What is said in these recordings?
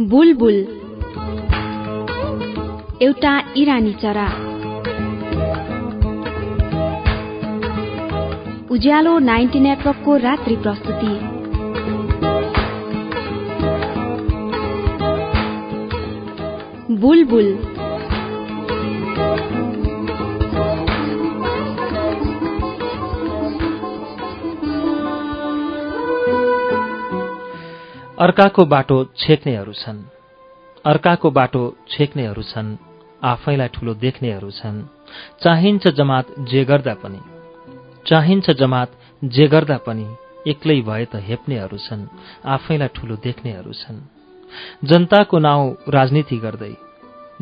बुलबुल। एउटा इरानी चरा। उज्यालो नाइन्टी नेटवर्कको रात्रि प्रस्तुति। बुलबुल। अर्काको बाटो छेक्नेहरू छन्। अर्काको बाटो छेक्नेहरू छन्। आफैलाई ठूलो देख्नेहरू छन्। चाहिन्छ जमात जे गर्दा पनि। चाहिन्छ जमात जे गर्दा पनि एक्लै भए त हेप्नेहरू छन्। आफैलाई ठूलो देख्नेहरू छन्। जनताको नाउँ राजनीति गर्दै।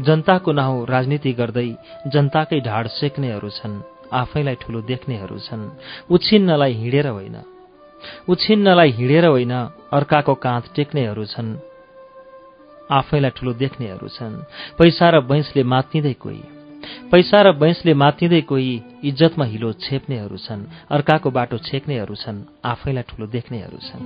जनताको नाउँ राजनीति गर्दै जनताकै ढाड सेक्नेहरू छन्। आफैलाई ठूलो देख्नेहरू छन्। उछिन्नलाई हिँडेर होइन। उछिन्नलाई हिँडेर होइन अर्काको काँध टेक्नेहरू छन्। आफैलाई ठूलो देख्नेहरू छन्। पैसा र बैंसले मातिँदै कोही। पैसा र बैंसले मातिँदै कोही इज्जतमा हिलो छेप्नेहरू छन् अर्काको बाटो छेक्नेहरू छन् आफैलाई ठूलो देख्नेहरू छन्।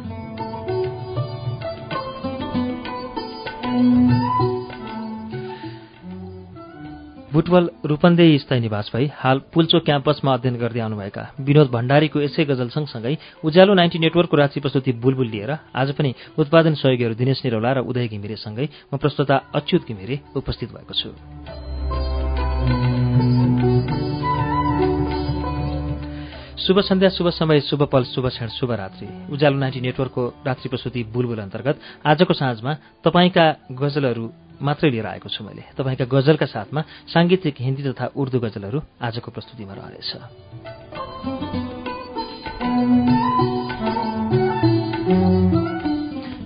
बुटवल रूपन्देही स्थायी निवास भई हाल पुल्चो क्याम्पसमा अध्ययन गर्दै आउनुभएका विनोद भण्डारीको यसै गजल सँगसँगै उज्यालो नाइन्टी नेटवर्कको राशि प्रस्तुति बुलबुल लिएर आज पनि उत्पादन सहयोगीहरू दिनेश निरौला र उदय घिमिरेसँगै म प्रस्तुता अच्युत घिमिरे उपस्थित भएको छु। शुभ सन्ध्या शुभ समय शुभ पल शुभ क्षण शुभ रात्रि। उज्यालो नाइन्टी नेटवर्कको रात्रि प्रस्तुति बुलबुल अन्तर्गत आजको साँझमा तपाईँका गजलहरू मात्रै लिएर आएको छु मैले। तपाईँका गजलका साथमा साङ्गीतिक हिन्दी तथा उर्दू गजलहरू आजको प्रस्तुतिमा रहनेछ।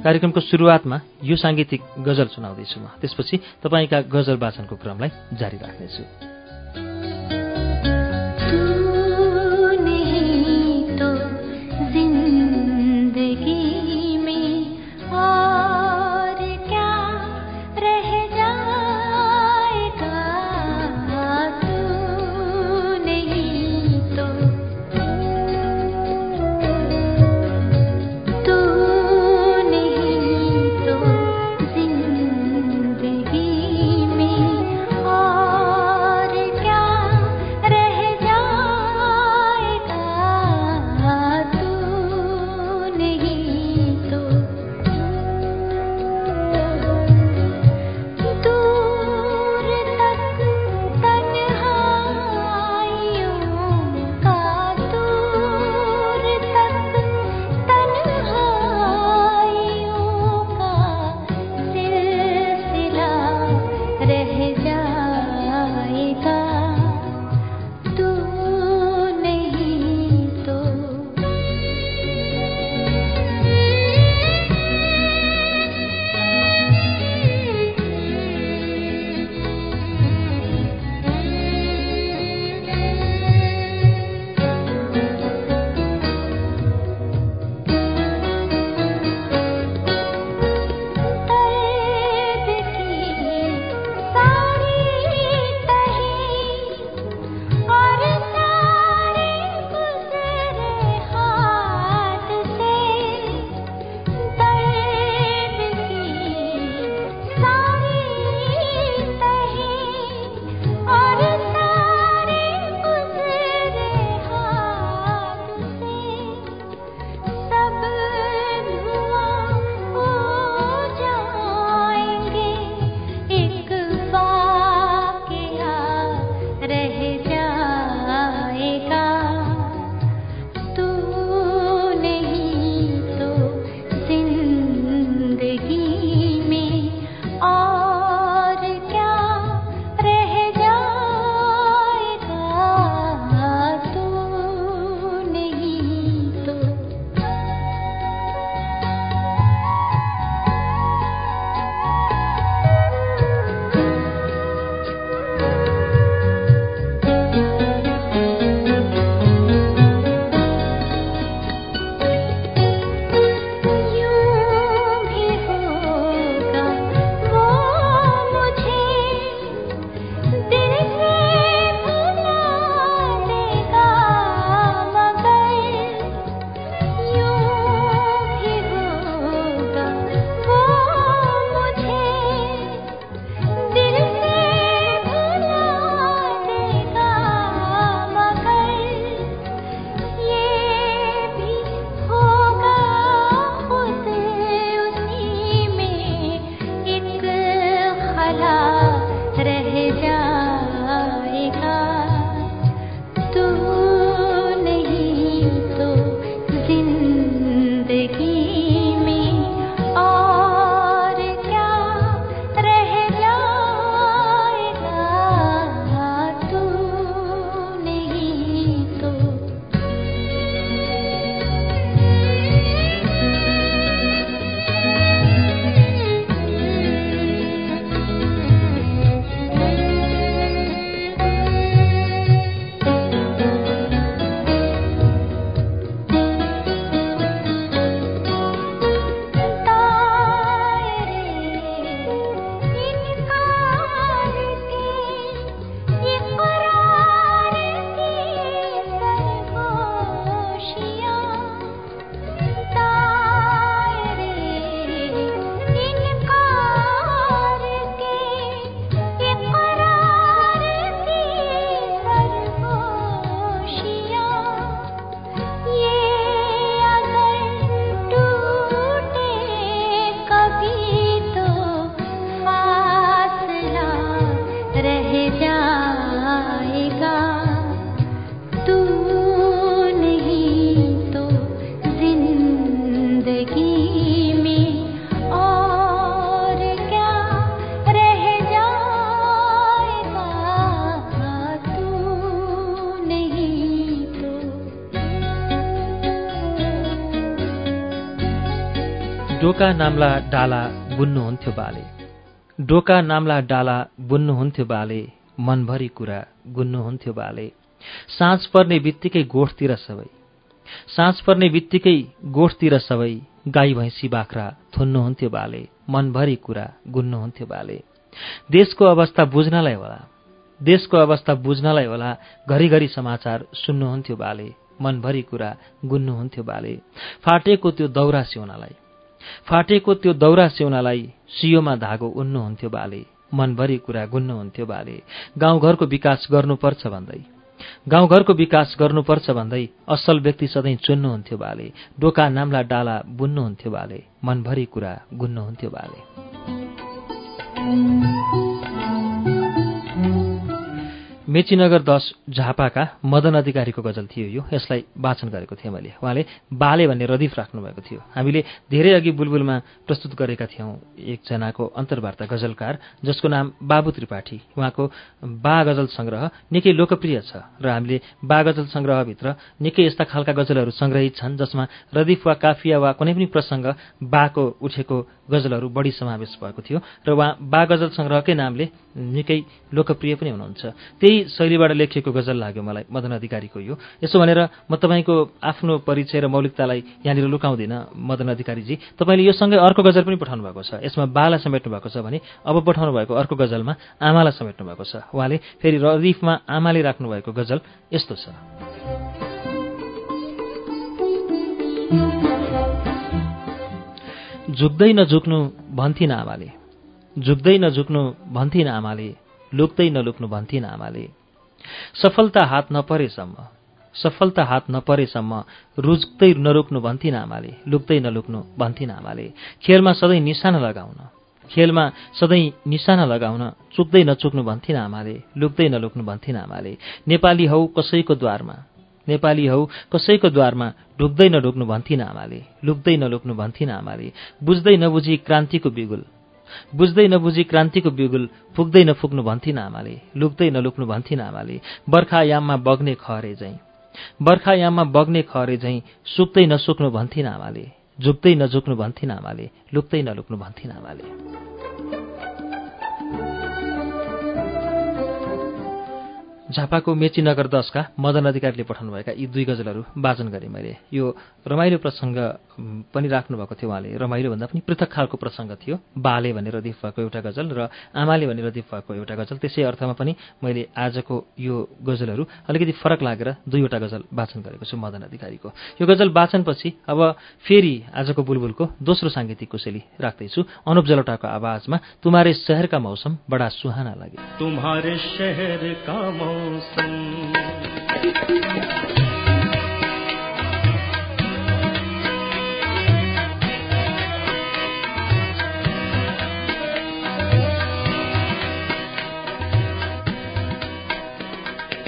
कार्यक्रमको सुरुवातमा यो साङ्गीतिक गजल सुनाउँदैछु म। त्यसपछि तपाईँका गजल वाचनको क्रमलाई जारी राख्नेछु। डोका नाम्ला डाला बुन्नुहुन्थ्यो बाले। डोका नाम्ला डाला बुन्नुहुन्थ्यो बाले मनभरि कुरा गुन्नुहुन्थ्यो बाले। साँझ पर्ने बित्तिकै गोठतिर सबै। साँझ पर्ने बित्तिकै गोठतिर सबै गाई भैँसी बाख्रा थुन्नुहुन्थ्यो बाले मनभरि कुरा गुन्नुहुन्थ्यो बाले। देशको अवस्था बुझ्नलाई होला। देशको अवस्था बुझ्नलाई होला। घरिघरि समाचार सुन्नुहुन्थ्यो बाले मनभरि कुरा गुन्नुहुन्थ्यो बाले। फाटेको त्यो दौरा सिउनालाई फाटेको त्यो दौरा सिउनालाई सियोमा धागो उन्नुहुन्थ्यो बाले। मनभरि कुरा गुन्नुहुन्थ्यो बाले। गाउँघरको विकास गर्नुपर्छ भन्दै। गाउँघरको विकास गर्नुपर्छ भन्दै असल व्यक्ति सधैँ चुन्नुहुन्थ्यो बाले। डोका नाम्ला डाला बुन्नुहुन्थ्यो बाले। मनभरि कुरा गुन्नुहुन्थ्यो बाले। मेचीनगर दश झापाका मदन अधिकारीको गजल थियो यो। यसलाई वाचन गरेको थिएँ मैले। उहाँले बाले भन्ने रदिफ राख्नुभएको थियो। हामीले धेरै अघि बुलबुलमा प्रस्तुत गरेका थियौँ। एकजनाको अन्तर्वार्ता गजलकार जसको नाम बाबु त्रिपाठी। उहाँको बा गजल सङ्ग्रह निकै लोकप्रिय छ र हामीले बा गजल सङ्ग्रहभित्र निकै यस्ता खालका गजलहरू सङ्ग्रहित छन् जसमा रदिफ वा काफिया वा कुनै पनि प्रसङ्ग बाको उठेको गजलहरू बढी समावेश भएको थियो। र उहाँ बा गजल सङ्ग्रहकै नामले निकै लोकप्रिय पनि हुनुहुन्छ। त्यही शैलीबाट लेखिएको गजल लाग्यो मलाई मदन अधिकारीको यो। यसो भनेर म तपाईँको आफ्नो परिचय र मौलिकतालाई यहाँनिर लुकाउँदिनँ मदन अधिकारीजी। तपाईँले यो सँगै अर्को गजल पनि पठाउनु भएको छ। यसमा बालाई समेट्नु भएको छ भने अब पठाउनु भएको अर्को गजलमा आमालाई समेट्नु भएको छ। उहाँले फेरि रदिफमा आमाले राख्नु भएको गजल यस्तो छ। झुक्दै नझुक्नु भन्थिन आमाले झुक्दै नझुक्नु भन्थिन आमाले लुक्दै नलुक्नु भन्थिन आमाले। सफलता हात नपरेसम्म सफलता हात नपरेसम्म रुच्दै नरोक्नु भन्थिन आमाले लुक्दै नलुक्नु भन्थिन आमाले खेलमा सधैँ निशाना लगाउन खेलमा सधैँ निशाना लगाउन चुक्दै नचुक्नु भन्थिन आमाले लुक्दै नलुक्नु भन्थिन आमाले नेपाली हौ कसैको द्वारमा नेपाली हौ कसैको द्वारमा ढुक्दै नढुक्नु भन्थिन आमाले लुक्दै नलुक्नु भन्थिन आमाले बुझ्दै नबुझी क्रान्तिको बिगुल बुझ्दै नबुझी क्रान्तिको बिगुल फुक्दै नफुक्नु भन्थिन आमाले लुक्दै नलुक्नु भन्थिन आमाले बर्खायाममा बग्ने खरे झैँ। बर्खायाममा बग्ने खरे झैँ सुक्दै नसुक्नु भन्थिन आमाले झुक्दै नझुक्नु भन्थिन आमाले लुक्दै नलुक्नु भन्थिन आमाले। झापाको मेची नगर दशका मदन अधिकारीले पठाउनुभएका यी दुई गजलहरू वाचन गरेँ मैले। यो रमाइलो प्रसङ्ग पनि राख्नुभएको थियो उहाँले। रमाइलो भन्दा पनि पृथक खालको प्रसङ्ग थियो। बाले भनेर दिफ भएको एउटा गजल र आमाले भनेर दिफ भएको एउटा गजल। त्यसै अर्थमा पनि मैले आजको यो गजलहरू अलिकति फरक लागेर दुईवटा गजल वाचन गरेको छु मदन अधिकारीको। यो गजल वाचनपछि अब फेरि आजको बुलबुलको दोस्रो साङ्गीतिक कुशली राख्दैछु। अनुप जलोटाको आवाजमा तुम्हारे शहरका मौसम बडा सुहाना लागे। मौसम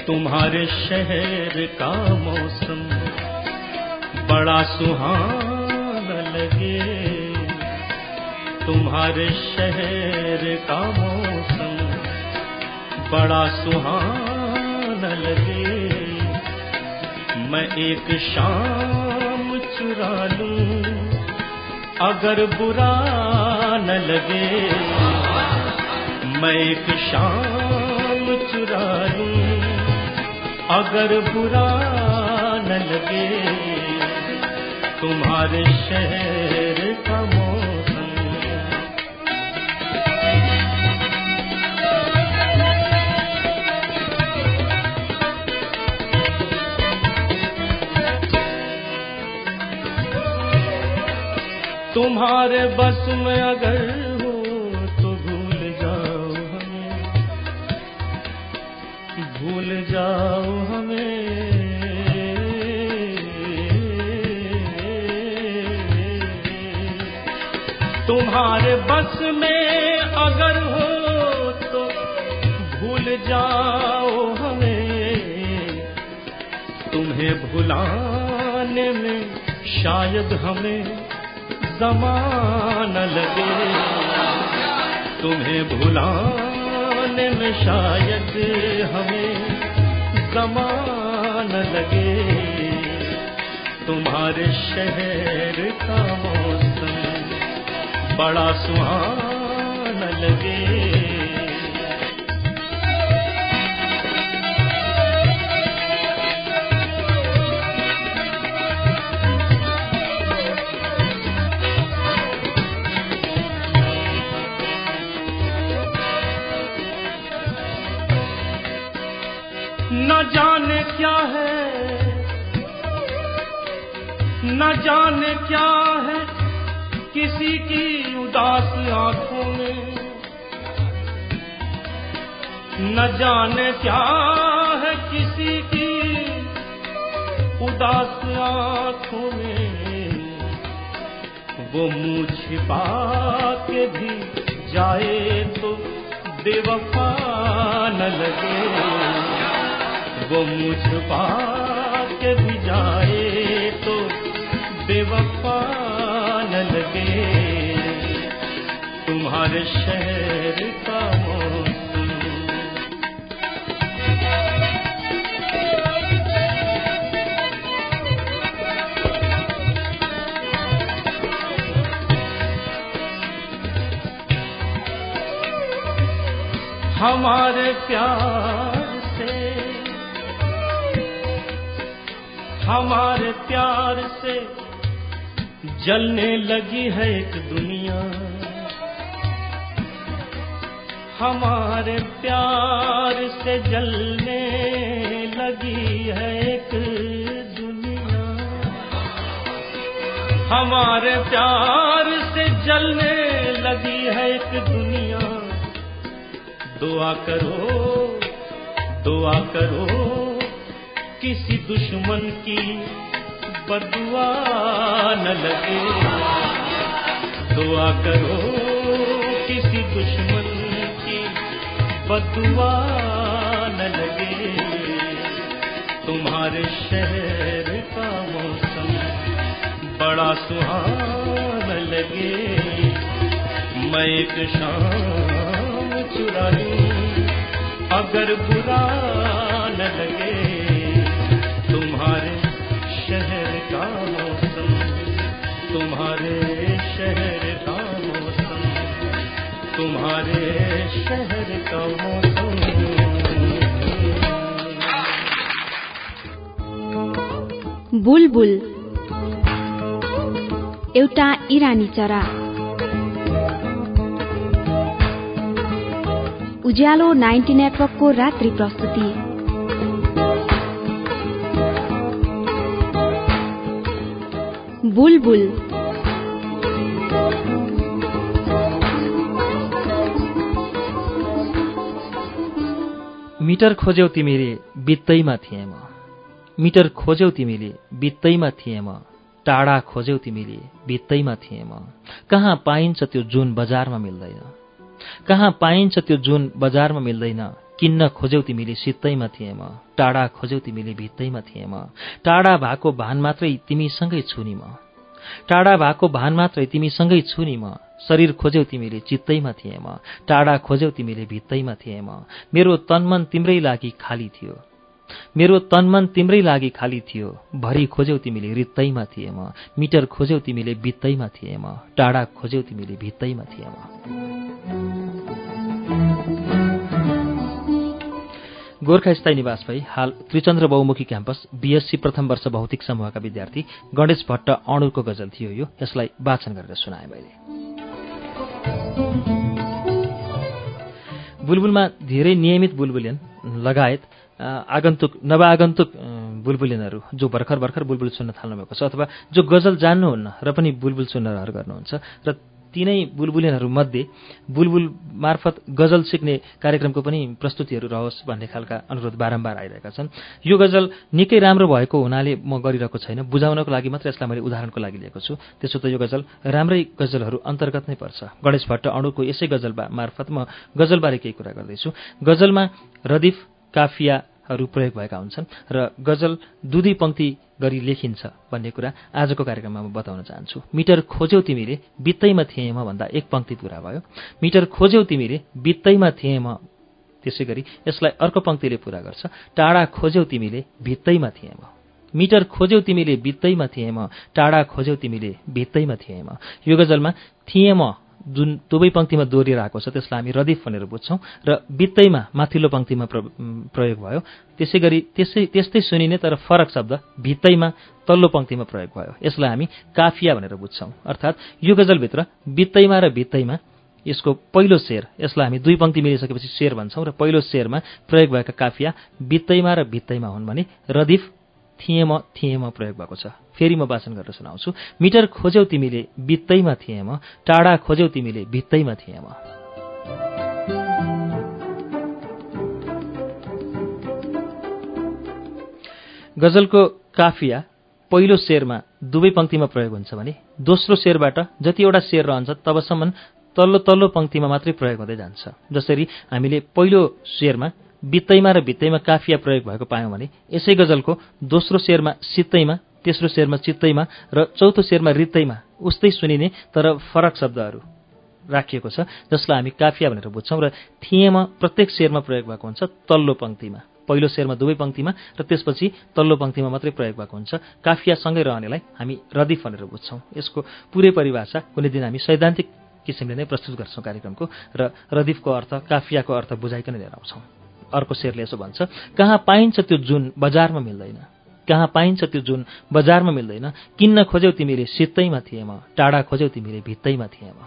तुम्हारे शहर का मौसम बड़ा सुहाना लगे तुम्हारे शहर का मौसम बड़ा सुहाना लगे मैं एक शाम चुरा लूं अगर बुरा न लगे मैं एक शाम चुरा लूं अगर बुरा न लगे तुम्हारे तुम्हारे बस में अगर हो तो भूल जाओ हमें भूल जाओ हमें तुम्हारे बस में अगर हो तो भूल जाओ हमें तुम्हें भुलाने में शायद हमें जमाना लगे तुम्हें भुलाने में शायद हमें जमाना लगे तुम्हारे शहर का मौसम बड़ा सुहाना लगे किसी की उदास आंखों में न जाने क्या है किसी की उदास आंखों में वो मुंह छिपा के भी जाए तो बेवफा न लगे वो मुंह छुपा के भी जाए तो बेवफा न तुम्हारे शहर का मौसम हमारे प्यार से हमारे प्यार से जलने लगी है एक हमारे प्यार से जलने लगी है एक दुनिया हमारे प्यार से जलने लगी है एक दुनिया दुआ करो दुआ करो किसी दुश्मन की बदुआ न लगे दुआ करो किसी दुश्मन की बदुआ न लगे। तुम्हारे शहर का मौसम बड़ा सुहाना लगे। मैं एक शाम चुरा लूं अगर बुरा न लगे। बुलबुल। एउटा इरानी चरा। उज्यालो नाइन्टी नेटवर्कको रात्रि प्रस्तुति। बुलबुल। मिटर खोज्यौ तिमीले बित्तैमा थिएँ म। मिटर खोज्यौ तिमीले बित्तैमा थिएँ म। टाढा खोज्यौ तिमीले बित्तैमा थिएँ म। कहाँ पाइन्छ त्यो जुन बजारमा मिल्दैन? कहाँ पाइन्छ त्यो जुन बजारमा मिल्दैन? किन्न खोज्यौ तिमीले सित्तैमा थिएँ म। टाढा खोज्यौ तिमीले भित्तैमा थिएँ म। टाढा भएको भान मात्रै तिमीसँगै छु नि म। टाढा भएको भान मात्रै तिमीसँगै छु नि म। शरीर खोज्यौ तिमीले चित्तैमा थिएँ म। टाढा खोज्यौ तिमीले भित्तैमा थिएँ म। मेरो तनमन तिम्रै लागि खाली थियो। मेरो तनमन तिम्रै लागि खाली थियो। भरि खोज्यौ तिमीले रित्तैमा थिए म। मिटर खोज्यौ तिमीले बित्तैमा थिए म। टाढा खोज्यौ तिमीले भित्तैमा थिए म। गोर्खा स्थायी निवास भई हाल त्रिचन्द्र बहुमुखी क्याम्पस बीएससी प्रथम वर्ष भौतिक समूहका विद्यार्थी गणेश भट्ट अणुको गजल थियो यो। यसलाई वाचन गरेर सुनाए मैले। बुलबुलमा धेरै नियमित बुलबुलियन लगायत आगन्तुक नवआगन्तुक बुलबुलिनहरू जो भर्खर भर्खर बुलबुल सुन्न थाल्नु भएको छ अथवा जो गजल जान्नुहुन्न र पनि बुलबुल सुन्न रहर गर्नुहुन्छ र तिनै बुलबुलिनहरूमध्ये बुलबुल मार्फत गजल सिक्ने कार्यक्रमको पनि प्रस्तुतिहरू रहोस् भन्ने खालका अनुरोध बारम्बार आइरहेका छन्। यो गजल निकै राम्रो भएको हुनाले म गरिरहेको छैन। बुझाउनको लागि मात्र यसलाई मैले उदाहरणको लागि लिएको छु। त्यसो त यो गजल राम्रै गजलहरू अन्तर्गत नै पर्छ। गणेश भट्ट अणुको यसै गजल मार्फत म गजलबारे केही कुरा गर्दैछु। गजलमा रदिफ काफियाहरू प्रयोग भएका हुन्छन् र गजल दुधी पङ्क्ति गरी लेखिन्छ भन्ने कुरा आजको कार्यक्रममा म बताउन चाहन्छु। मिटर खोज्यौ तिमीले बित्तैमा थिएँ म भन्दा एक पङ्क्ति पुरा भयो। मिटर खोज्यौ तिमीले बित्तैमा थिएँ म। त्यसै गरी यसलाई अर्को पङ्क्तिले पुरा गर्छ। टाढा खोज्यौ तिमीले भित्तैमा थिएँ म। मिटर खोज्यौ तिमीले बित्तैमा थिएँ म। टाढा खोज्यौ तिमीले भित्तैमा थिएँ म। यो गजलमा थिएँ म। जुन दुवै पङ्क्तिमा दोहोरिएर आएको छ त्यसलाई हामी रदिफ भनेर बुझ्छौँ र बित्तैमा माथिल्लो पङ्क्तिमा प्रयोग भयो। त्यसै गरी त्यसै त्यस्तै सुनिने तर फरक शब्द भित्तैमा तल्लो पङ्क्तिमा प्रयोग भयो। यसलाई हामी काफिया भनेर बुझ्छौँ। अर्थात् यो गजलभित्र बित्तैमा र भित्तैमा यसको पहिलो शेर यसलाई हामी दुई पङ्क्ति मिलिसकेपछि शेर भन्छौँ र पहिलो शेरमा प्रयोग भएका काफिया बित्तैमा र भित्तैमा हुन् भने रदिफ थिएम थिएम प्रयोग भएको छ। फेरि म वाचन गरेर सुनाउँछु। मिटर खोज्यौ तिमीले बित्तैमा थिएम। टाढा खोज्यौ तिमीले भित्तैमा थिएम। गजलको काफिया पहिलो शेरमा दुवै पङ्क्तिमा प्रयोग हुन्छ भने दोस्रो शेरबाट जतिवटा शेर रहन्छ तबसम्म तल्लो तल्लो पङ्क्तिमा मात्रै प्रयोग हुँदै जान्छ। जसरी हामीले पहिलो शेरमा बित्तैमा र भित्तैमा काफिया प्रयोग भएको पायौँ भने यसै गजलको दोस्रो शेरमा सित्तैमा तेस्रो शेरमा चित्तैमा र चौथो शेरमा रित्तैमा उस्तै सुनिने तर फरक शब्दहरू राखिएको छ जसलाई हामी काफिया भनेर बुझ्छौँ र थिएमा प्रत्येक शेरमा प्रयोग भएको हुन्छ तल्लो पङ्क्तिमा। पहिलो शेरमा दुवै पङ्क्तिमा र त्यसपछि तल्लो पङ्क्तिमा मात्रै प्रयोग भएको हुन्छ। काफियासँगै रहनेलाई हामी रदिफ भनेर बुझ्छौँ। यसको पुरै परिभाषा कुनै दिन हामी सैद्धान्तिक किसिमले नै प्रस्तुत गर्छौँ कार्यक्रमको र रदिफको अर्थ काफियाको अर्थ बुझाइकन लिएर आउँछौँ। अर्को शेरले यसो भन्छ कहाँ पाइन्छ त्यो जुन बजारमा मिल्दैन? कहाँ पाइन्छ त्यो जुन बजारमा मिल्दैन? किन्न खोज्यौ तिमीले सित्तैमा थिएम टाढा खोज्यौ तिमीले भित्तैमा थिएम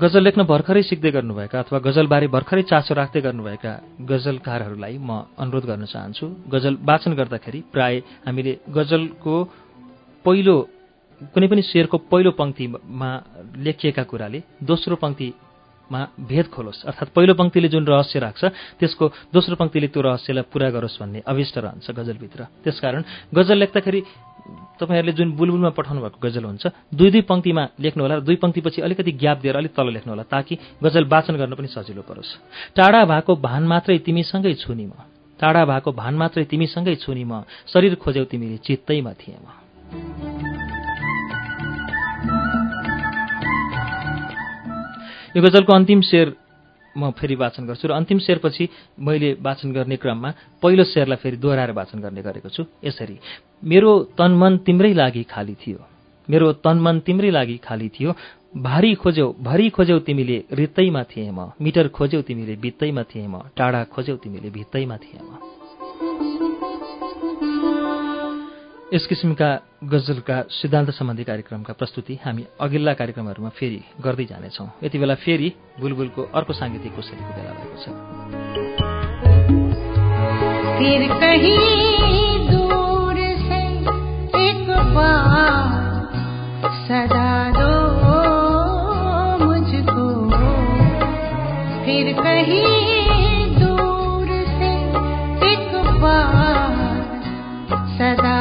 गजल लेख्न भर्खरै सिक्दै गर्नुभएका अथवा गजलबारे भर्खरै चासो राख्दै गर्नुभएका गजलकारहरूलाई म अनुरोध गर्न चाहन्छु। गजल वाचन गर्दाखेरि प्राय हामीले गजलको पहिलो कुनै पनि शेरको पहिलो पङ्क्तिमा लेखिएका कुराले दोस्रो पङ्क्तिमा भेद खोलोस्। अर्थात् पहिलो पङ्क्तिले जुन रहस्य राख्छ त्यसको दोस्रो पङ्क्तिले त्यो रहस्यलाई पुरा गरोस् भन्ने अभिष्ट रहन्छ गजलभित्र। त्यसकारण गजल लेख्दाखेरि तपाईँहरूले जुन बुलबुलमा पठाउनु भएको गजल हुन्छ दुई दुई पङ्क्तिमा लेख्नुहोला र दुई पङ्क्तिपछि अलिकति ग्याप दिएर अलिक तल लेख्नुहोला ताकि गजल वाचन गर्न पनि सजिलो परोस्। टाढा भएको भान मात्रै तिमीसँगै छुनी म। टाढा भएको भान मात्रै तिमीसँगै छुनी म। शरीर खोज्यौ तिमीले चित्तैमा थिए म। यो गजलको अन्तिम शेर म फेरि वाचन गर्छु र अन्तिम शेरपछि मैले वाचन गर्ने क्रममा पहिलो शेरलाई फेरि दोहोऱ्याएर वाचन गर्ने गरेको छु। यसरी। मेरो तनमन तिम्रै लागि खाली थियो। मेरो तनमन तिम्रै लागि खाली थियो। भारी खोज्यौ भरी खोज्यौ तिमीले रित्तैमा थिए म। मिटर खोज्यौ तिमीले बित्तैमा थिए म। टाढा खोज्यौ तिमीले भित्तैमा थिए म। यस किसिमका गजलका सिद्धान्त सम्बन्धी कार्यक्रमका प्रस्तुति हामी अघिल्ला कार्यक्रमहरूमा फेरि गर्दै जानेछौँ। यति बेला फेरि बुलबुलको अर्को साङ्गीतिक कोसेलीको बेला भएको छ। सदा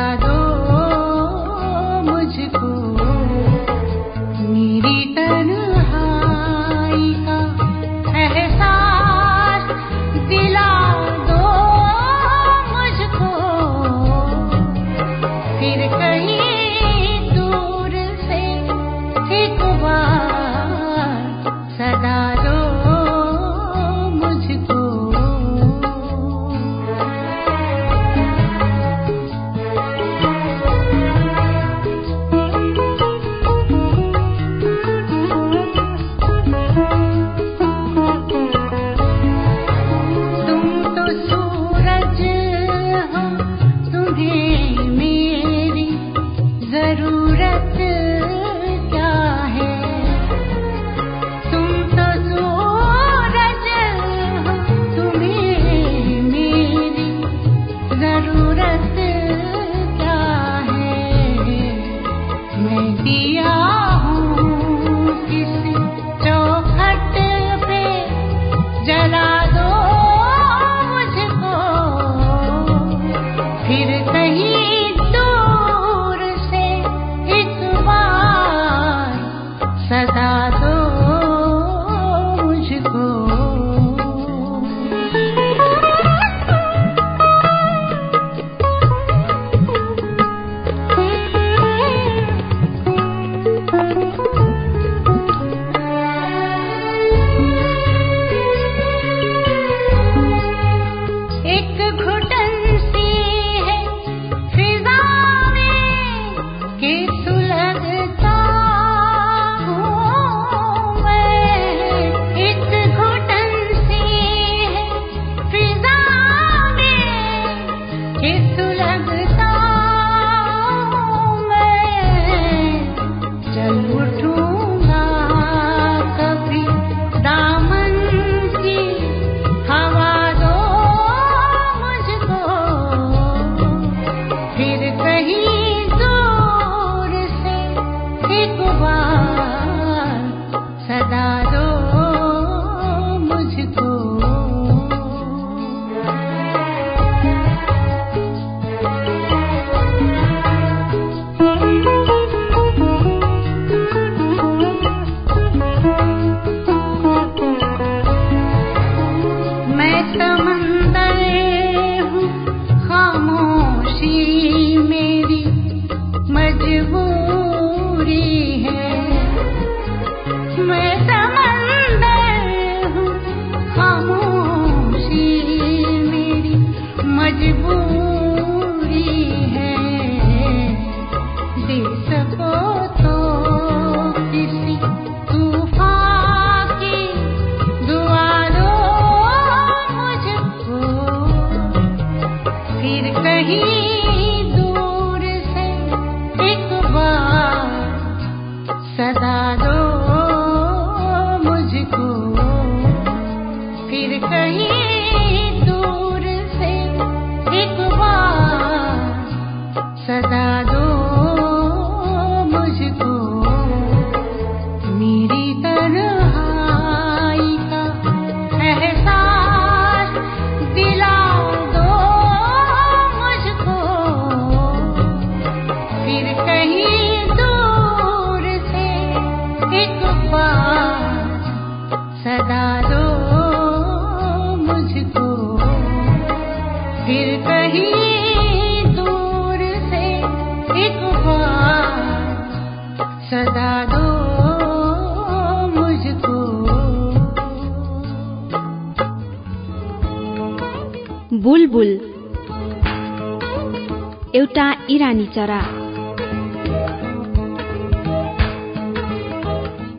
इरानी चरा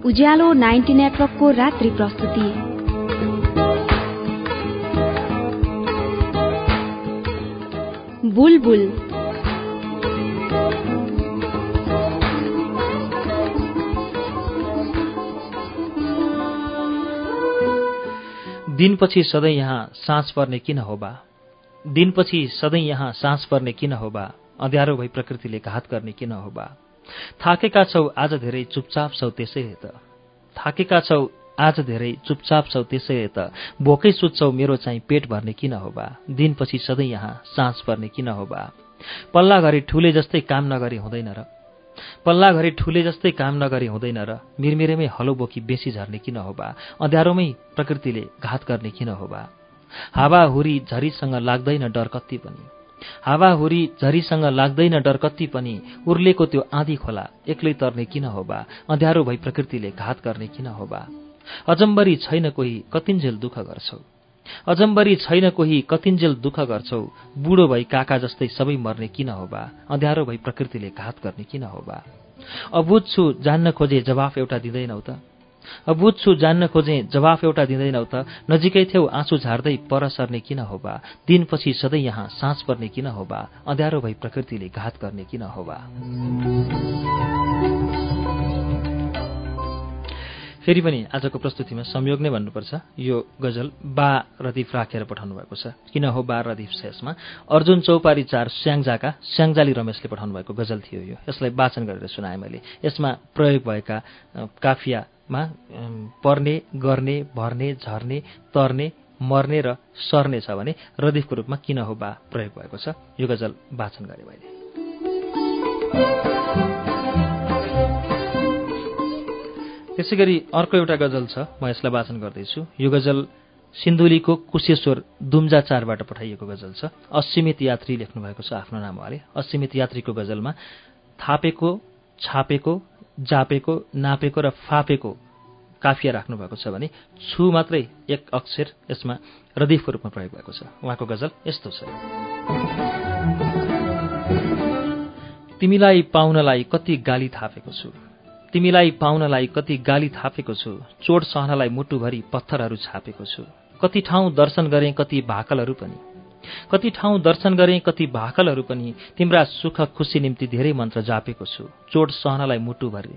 उज्यालो नाइन्टी नेटवर्कको रात्रि प्रस्तुति। बुलबुल। दिनपछि सधैँ यहाँ साँझ पर्ने किन हो बा? दिनपछि सधैँ यहाँ साँझ पर्ने किन हो बा? अँध्यारो भई प्रकृतिले घात गर्ने किन हो बा? थाकेका छौ आज धेरै चुपचाप छौ त्यसै त थाकेका छौ आज धेरै चुपचाप छौ त्यसै त भोकै सुत्छौ मेरो चाहिँ पेट भर्ने किन हो बा? दिनपछि सधैँ यहाँ साँझ पर्ने किन हो बा? पल्ला घरि ठुले जस्तै काम नगरी हुँदैन र। पल्ला घरि ठुले जस्तै काम नगरी हुँदैन र। मिरमिरेमै हलो बोकी बेसी झर्ने किन हो बा? अँध्यारोमै प्रकृतिले घात गर्ने किन हो बा? हावाहुरी झरीसँग लाग्दैन डर कति पनि। हावाहुरी झरीसँग लाग्दैन डर कति पनि। उर्लेको त्यो आँधी खोला एक्लै तर्ने किन हो बा? अँध्यारो भई प्रकृतिले घात गर्ने किन हो बा? अजम्बरी छैन कोही कतिन्जेल दुःख गर्छौ। अजम्बरी छैन कोही कतिन्जेल दुःख गर्छौ। बुढो भई काका जस्तै सबै मर्ने किन हो बा? अँध्यारो भई प्रकृतिले घात गर्ने किन हो बा? अबुझ छु जान्न खोजे जवाफ एउटा दिँदैनौ त। अबुझ छु जान्न खोजे जवाफ एउटा दिँदैनौ त। नजिकै थेउ आँसु झार्दै पर सर्ने किन हो बा? दिनपछि सधैँ यहाँ साँझ पर्ने किन हो बा? अँध्यारो भई प्रकृतिले घात गर्ने किन हो बा? फेरि पनि आजको प्रस्तुतिमा संयोग नै भन्नुपर्छ। यो गजल बा रदीफ राखेर पठाउनु भएको छ। किन हो बा रदीफ यसमा? अर्जुन चौपारी चार स्याङ्जाका स्याङ्जाली रमेशले पठाउनु भएको गजल थियो यो। यसलाई वाचन गरेर सुनाएँ मैले। यसमा प्रयोग भएका अ, अम, पर्ने गर्ने भर्ने झर्ने तर्ने मर्ने र सर्ने छ भने रदीफको रूपमा किन हो बा प्रयोग भएको छ यो गजल वाचन गरेँ मैले। त्यसै गरी अर्को एउटा गजल छ म यसलाई वाचन गर्दैछु। यो गजल सिन्धुलीको कुशेश्वर दुम्जा चारबाट पठाइएको गजल छ। असीमित यात्री लेख्नु भएको छ आफ्नो नाम अरे असीमित यात्रीको गजलमा थापेको छापेको जापेको नापेको र फापेको काफिया राख्नु भएको छ भने छु मात्रै एक अक्षर यसमा रदीफको रूपमा प्रयोग भएको छ। उहाँको गजल यस्तो छ। तिमीलाई पाउनलाई कति गाली थापेको छु। तिमीलाई पाउनलाई कति गाली थापेको छु। चोट सहनलाई मुटुभरि पत्थरहरू छापेको छु। कति ठाउँ दर्शन गरेँ कति भाकलहरू पनि। कति ठाउँ दर्शन गरेँ कति भाकलहरू पनि तिम्रा सुख खुसी निम्ति धेरै मन्त्र जापेको छु। चोट सहनलाई मुटुभरि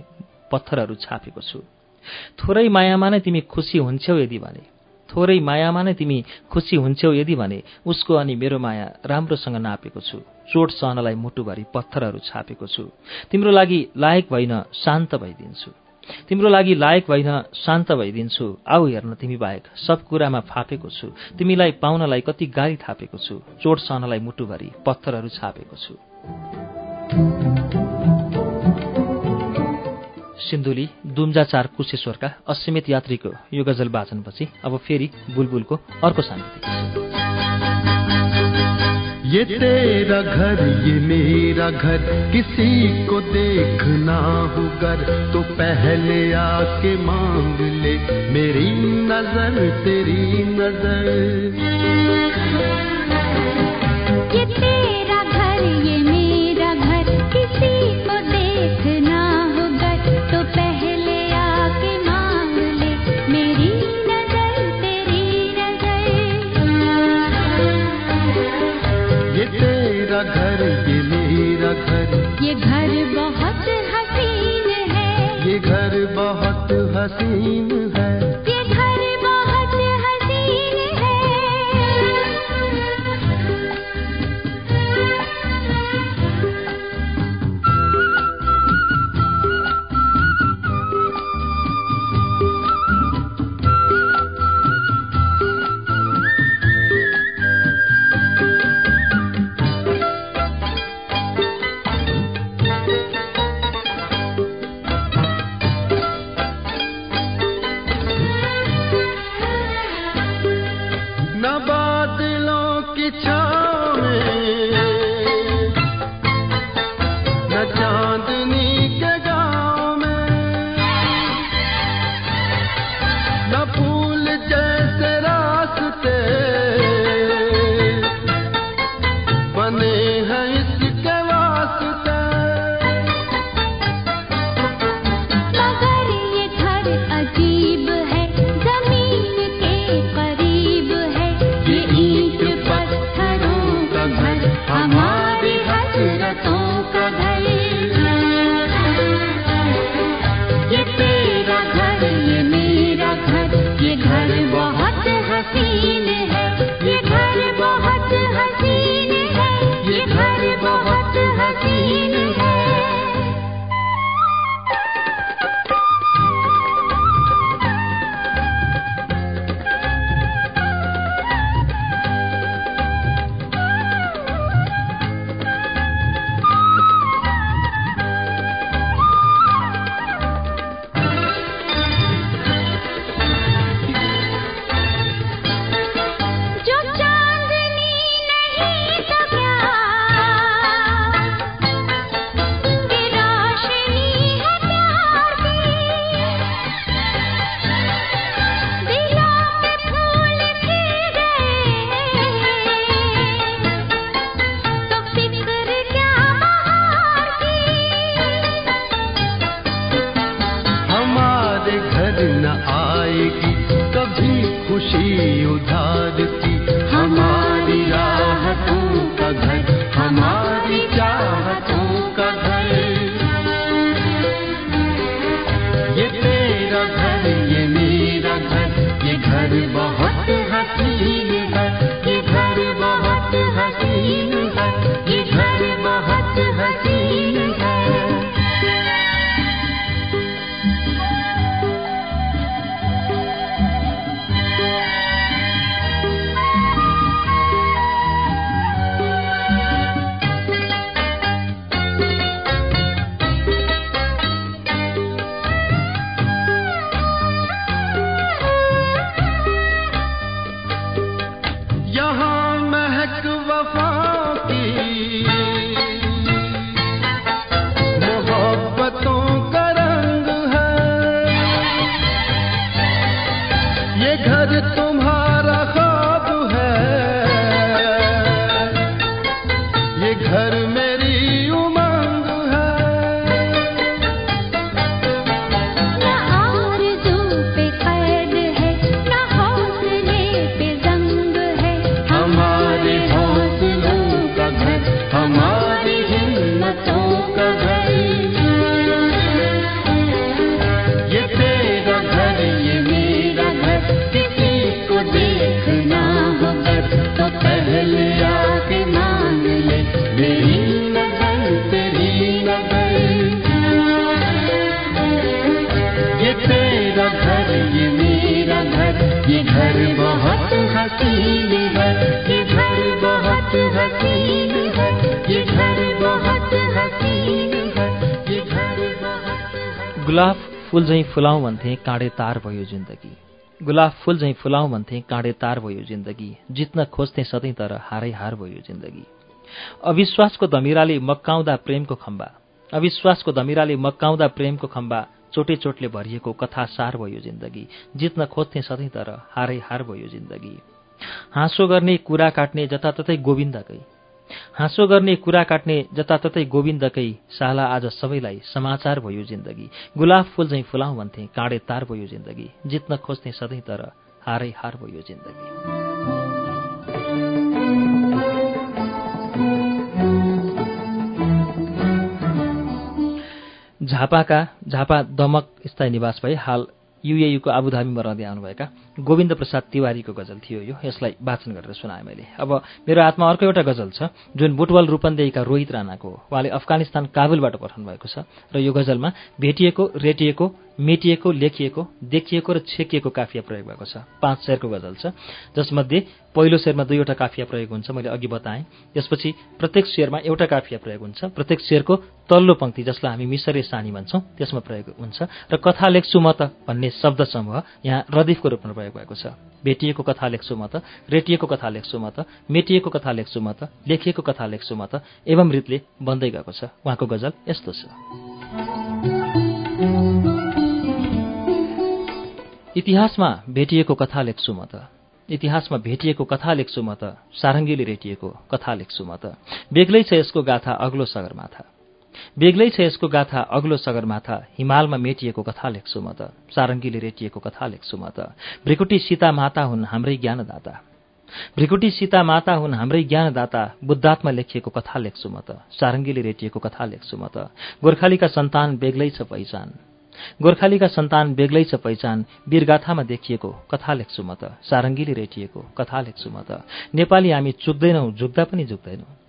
पत्थरहरू छापेको छु। थोरै मायामा नै तिमी खुसी हुन्छौ यदि भने थोरै मायामा नै तिमी खुसी हुन्छौ यदि भने उसको अनि मेरो माया राम्रोसँग नापेको छु। चोट सहनलाई मुटुभरि पत्थरहरू छापेको छु। तिम्रो लागि लायक भइन शान्त भइदिन्छु। तिम्रो लागि लायक भइन शान्त भइदिन्छु। आऊ हेर्न तिमी बाहेक सब कुरामा फापेको छु। तिमीलाई पाउनलाई कति गाली थापेको छु। चोट सहनलाई मुटुभरि पत्थरहरू छापेको छु। सिन्धुली दुम्जा चार कुशेश्वरका असीमित यात्रीको यो गजल वाचनपछि अब फेरि बुलबुलको अर्को साङ्गीतिक ये तेरा घर ये मेरा घर किसी को देखना हो घर तो पहले आके मांग ले मेरी नजर तेरी नजर मेरा یہ گھر بہت حسین ہے۔ یہ گھر بہت حسین ہے۔ गुलाब फुल झैँ फुलाउँ भन्थे काँडे तार भयो जिन्दगी। गुलाब फुल झैँ फुलाउँ भन्थे काँडे तार भयो जिन्दगी। जित्न खोज्थे सधैँ तर हारै हार भयो जिन्दगी। अविश्वासको धमिराले मक्काउँदा प्रेमको खम्बा। अविश्वासको धमिराले मक्काउँदा प्रेमको खम्बा। चोटे चोटले भरिएको कथा सार भयो जिन्दगी। जित्न खोज्थे सधैँ तर हारै हार भयो जिन्दगी। हाँसो गर्ने कुरा काट्ने जताततै गोविन्दकै। हाँसो गर्ने कुरा काट्ने जताततै गोविन्दकै साला आज सबैलाई समाचार भयो जिन्दगी। गुलाब फुल झैँ फुलाउँ भन्थे काँडे तार भयो जिन्दगी। जित्न खोज्ने सधैँ तर हारै हार भयो जिन्दगी। झापाका झापा दमक स्थायी निवास भए हाल युएयुको आबुधाबीमा रहँदै आउनुभएका गोविन्द प्रसाद तिवारीको गजल थियो यो। यसलाई वाचन गरेर सुनाएँ मैले। अब मेरो हातमा अर्को एउटा गजल छ जुन बुटवल रूपन्देहीका रोहित राणाको हो। उहाँले अफगानिस्तान काबुलबाट पठाउनु भएको छ र यो गजलमा भेटिएको रेटिएको मेटिएको लेखिएको देखिएको र छेकिएको काफिया प्रयोग भएको छ। पाँच शेरको गजल छ जसमध्ये पहिलो शेरमा दुईवटा काफिया प्रयोग हुन्छ मैले अघि बताएँ। त्यसपछि प्रत्येक शेरमा एउटा काफिया प्रयोग हुन्छ। प्रत्येक शेरको तल्लो पंक्ति जसलाई हामी मिसरे सानी भन्छौँ त्यसमा प्रयोग हुन्छ। र कथा लेख्छु म त भन्ने शब्द समूह यहाँ रदिफको रूपमा प्रयोग भएको छ। भेटिएको कथा लेख्छु म त रेटिएको कथा लेख्छु म त मेटिएको कथा लेख्छु म त लेखिएको कथा लेख्छु म त एवं रीतले बन्दै गएको छ। उहाँको गजल यस्तो छ। इतिहासमा भेटिएको कथा लेख्छु म त इतिहासमा भेटिएको कथा लेख्छु म त सारङ्गीले रेटिएको कथा लेख्छु म त। बेग्लै छ यसको गाथा अग्लो सगरमाथा। बेग्लै छ यसको गाथा अग्लो सगरमाथा हिमालमा मेटिएको कथा लेख्छु म त सारङ्गीले रेटिएको कथा लेख्छु म त। भ्रिकुटी सीता माता हुन् हाम्रै ज्ञानदाता। भ्रिकुटी सीता माता हुन् हाम्रै ज्ञानदाता बुद्धात्मा लेखिएको कथा लेख्छु म त सारङ्गीले रेटिएको कथा लेख्छु म त। गोर्खालीका सन्तान बेग्लै छ पहिचान। गोर्खालीका सन्तान बेग्लै छ पहिचान वीरगाथामा देखिएको कथा लेख्छु म त सारङ्गीले रेटिएको कथा लेख्छु म त। नेपाली हामी चुक्दैनौ झुक्दा पनि झुक्दैनौ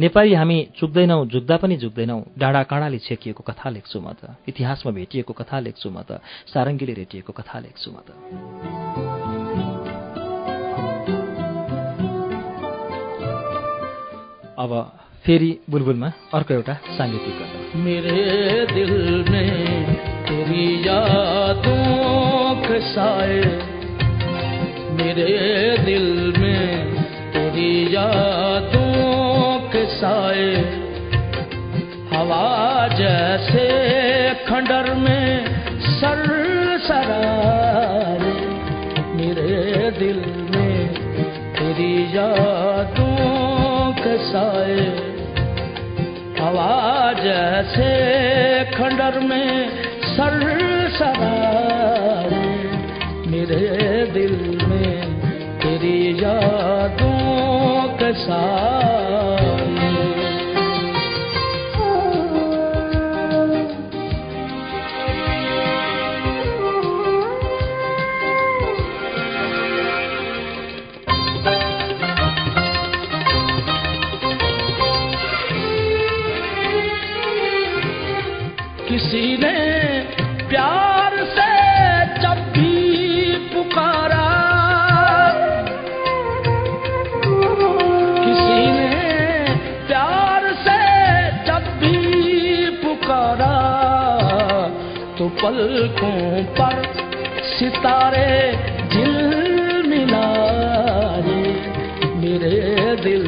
नेपाली हामी चुक्दैनौ झुक्दा पनि झुक्दैनौ डाँडा काँडाले छेकिएको कथा लेख्छु म त। इतिहासमा भेटिएको कथा लेख्छु म त। सारङ्गीले रेटिएको कथा लेख्छु म त। अब फेरि बुलबुलमा अर्को एउटा साङ्गीतिक मेरे के साए मेरे दिल में तेरी यादों के साए। हवा जैसे खंडर में सर सरारे। मेरे दिल में तेरी यादों के साए। हवा जैसे खंडर में सर तो पलकों पर सितारे झिलमिलाए मेरे दिल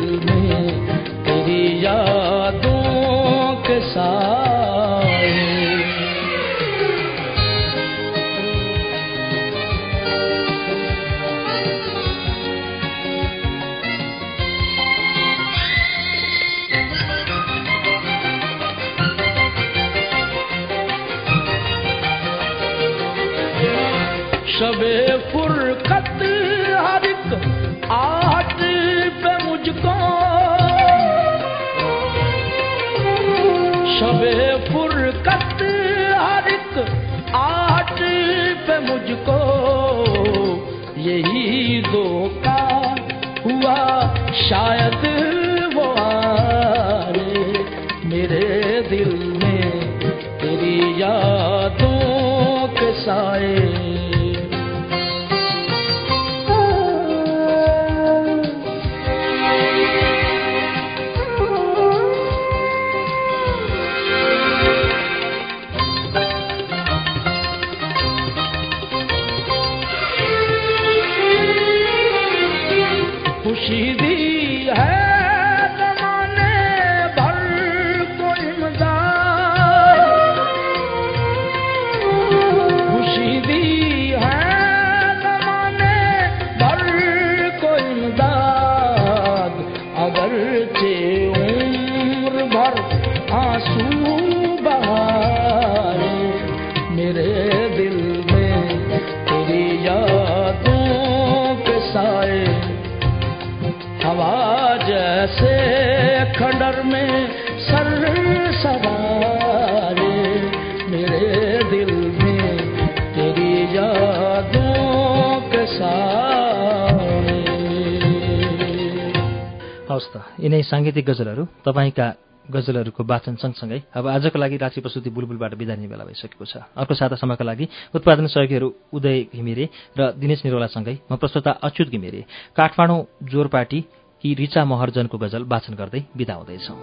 साङ्गीतिक गजलहरू तपाईँका गजलहरूको वाचन सँगसँगै अब आजको लागि राशि प्रसुति बुलबुलबाट बिदा लिने बेला भइसकेको छ। अर्को सातासम्मका लागि उत्पादन सहयोगीहरू उदय घिमिरे र दिनेश निरोलासँगै म प्रस्तुता अच्युत घिमिरे। काठमाडौँ जोरपाटी कि रिचा महर्जनको गजल वाचन गर्दै बिदा हुँदैछौँ।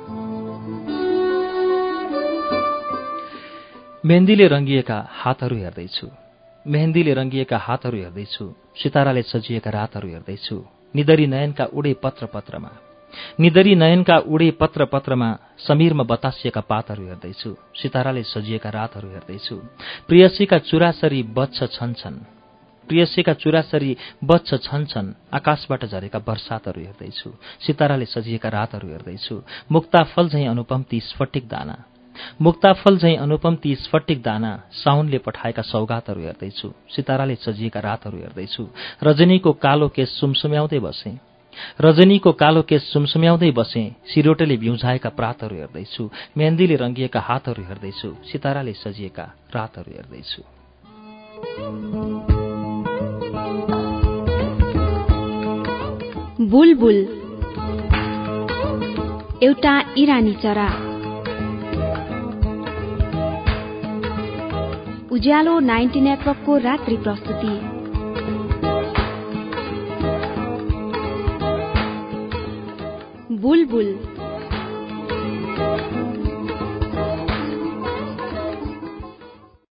मेहन्दीले रङ्गिएका हातहरू हेर्दैछु। मेहन्दीले रङ्गिएका हातहरू हेर्दैछु। सिताराले सजिएका रातहरू हेर्दैछु। निदरी नयनका उडे पत्र पत्रमा। निदरी नयनका उडे पत्र पत्रमा समीरमा बतासिएका पातहरू हेर्दैछु सिताराले सजिएका रातहरू हेर्दैछु। प्रियसीका चुरासरी बच्छ छन् छन् प्रियसीका चुरासरी बच्छ छन् छन् आकाशबाट झरेका वर्षातहरू हेर्दैछु। सिताराले सजिएका रातहरू हेर्दैछु। मुक्ता फल झैँ अनुपम ती स्फटिक दाना। मुक्ता फल झैँ अनुपम ती स्फटिक दाना साउनले पठाएका सौगातहरू हेर्दैछु। सिताराले सजिएका रातहरू हेर्दैछु। रजनीको कालो केस सुमसुम्याउँदै बसे। रजनीको कालो केस सुमसुम्याउँदै बसे सिरोटेले बिउझाएका प्रातहरू हेर्दैछु मेहन्दीले रङ्गिएका हातहरू हेर्दैछु सिताराले सजिएका रातहरू हेर्दैछु। बुलबुल। एउटा इरानी चरा। उज्यालो नाइन्टी नेटवर्कको रात्रि प्रस्तुति। बुलबुल।